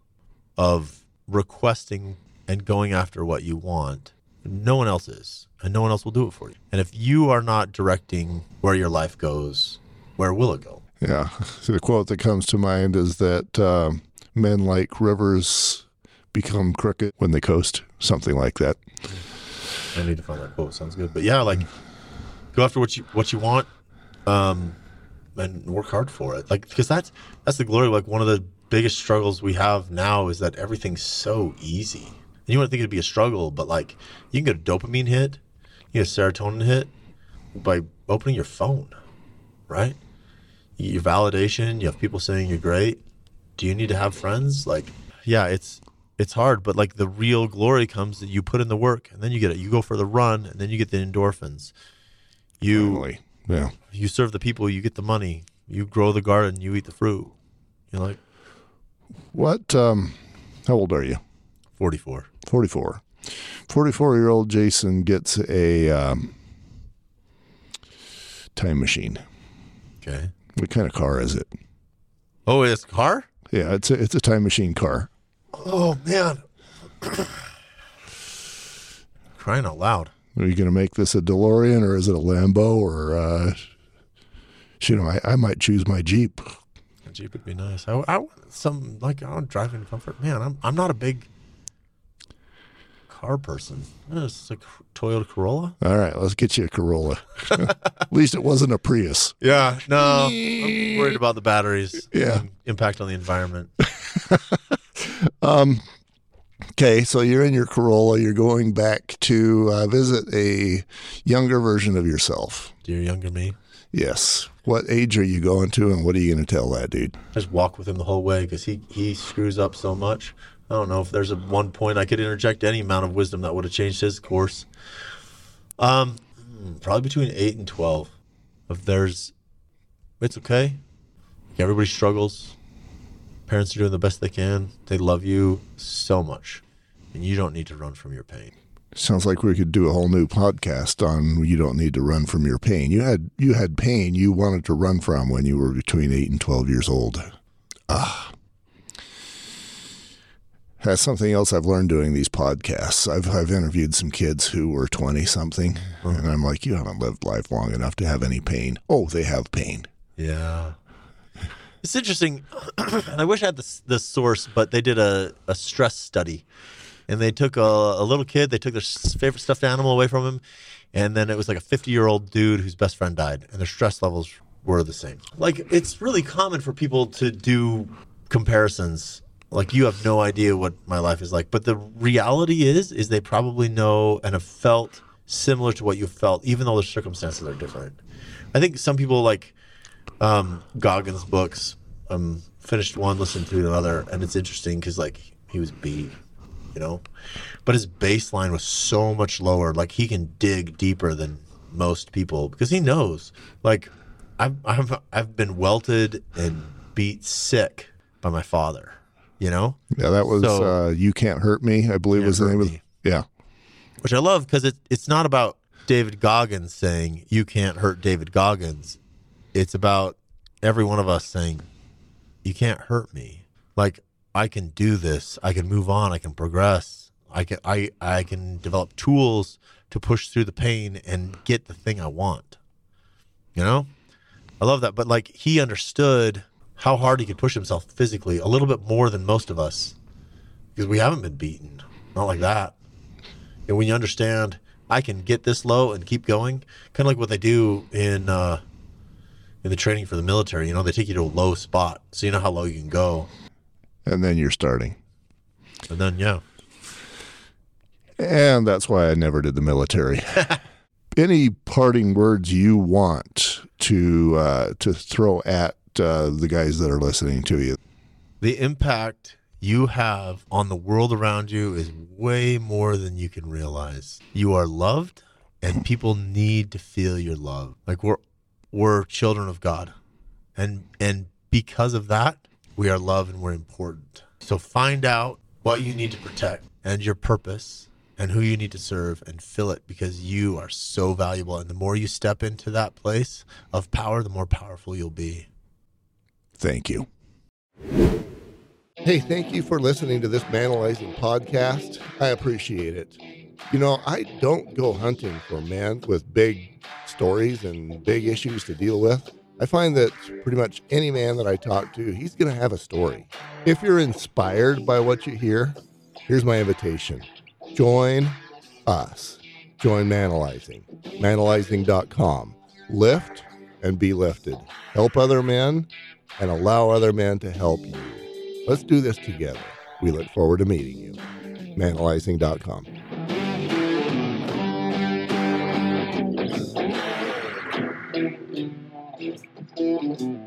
of requesting and going after what you want, no one else is, and no one else will do it for you. And if you are not directing where your life goes, where will it go? Yeah. So the quote that comes to mind is that um, men like rivers become crooked when they coast, something like that. I need to find that quote. Sounds good. But yeah, like go after what you what you want, um, and work hard for it. Like because that's that's the glory. Like one of the biggest struggles we have now is that everything's so easy. And you wouldn't think it'd be a struggle, but like you can get a dopamine hit, you get a serotonin hit by opening your phone, right? You Your validation. You have people saying you're great. Do you need to have friends? Like, yeah, it's it's hard, but like the real glory comes that you put in the work and then you get it. You go for the run and then you get the endorphins. You Finally. Yeah. you serve the people, you get the money. You grow the garden, you eat the fruit. You're like What, um, how old are you? 44. 44. 44 year old Jason gets a um, time machine. Okay. What kind of car is it? Oh, it's a car? Yeah, it's a, it's a time machine car. Oh man. Crying out loud. Are you going to make this a DeLorean or is it a Lambo or, uh, you know, I, I might choose my Jeep. A Jeep would be nice. I, I want some like I want driving comfort. Man, I'm I'm not a big car person. It's like Toyota Corolla. All right, let's get you a Corolla. At least it wasn't a Prius. Yeah, no, I'm worried about the batteries. Yeah. and impact on the environment. Um, okay, so you're in your Corolla. You're going back to uh, visit a younger version of yourself. Dear younger me, Yes. What age are you going to, and what are you going to tell that dude? Just walk with him the whole way because he he screws up so much. I don't know if there's a one point I could interject any amount of wisdom that would have changed his course. Um, hmm, probably between eight and twelve. If there's, it's okay. Everybody struggles. Parents are doing the best they can. They love you so much, and you don't need to run from your pain. Sounds like we could do a whole new podcast on you don't need to run from your pain. You had you had pain you wanted to run from when you were between 8 and 12 years old. Ah. That's something else I've learned doing these podcasts. I've I've interviewed some kids who were 20 something and I'm like you haven't lived life long enough to have any pain. Oh, they have pain. Yeah. It's interesting, and I wish I had the, the source, but they did a, a stress study. And they took a, a little kid, they took their favorite stuffed animal away from him, and then it was like a 50 year old dude whose best friend died, and their stress levels were the same. Like, it's really common for people to do comparisons. Like, you have no idea what my life is like. But the reality is, is they probably know and have felt similar to what you felt, even though the circumstances are different. I think some people like um, Goggins books. Um, finished one, listened to another, and it's interesting because like he was beat, you know, but his baseline was so much lower. Like he can dig deeper than most people because he knows. Like I've I've I've been welted and beat sick by my father. You know, Yeah, that was So- uh, "You Can't Hurt Me." I believe was the name of. Me. Yeah, which I love because it, it's not about David Goggins saying you can't hurt David Goggins. It's about every one of us saying you can't hurt me. Like I can do this. I can move on. I can progress. I can I I can develop tools to push through the pain and get the thing I want. You know? I love that. But like he understood how hard he could push himself physically a little bit more than most of us because we haven't been beaten. Not like that. And when you understand I can get this low and keep going, kind of like what they do in uh, in the training for the military. You know, they take you to a low spot, so you know how low you can go, and then you're starting, and then yeah, and that's why I never did the military. Any parting words you want to uh, to throw at uh, the guys that are listening to you? the impact you have on the world around you is way more than you can realize. You are loved, and people need to feel your love. Like we're we're children of God, and and because of that, we are loved and we're important. So find out what you need to protect and your purpose and who you need to serve and fill it because you are so valuable. And the more you step into that place of power, the more powerful you'll be. Thank you. Hey, thank you for listening to this Manalizing podcast. I appreciate it. You know, I don't go hunting for men with big stories and big issues to deal with. I find that pretty much any man that I talk to, he's going to have a story. If you're inspired by what you hear, here's my invitation join us. Join Manalizing. Manalizing.com. Lift and be lifted. Help other men and allow other men to help you. Let's do this together. We look forward to meeting you. Manalizing.com. You.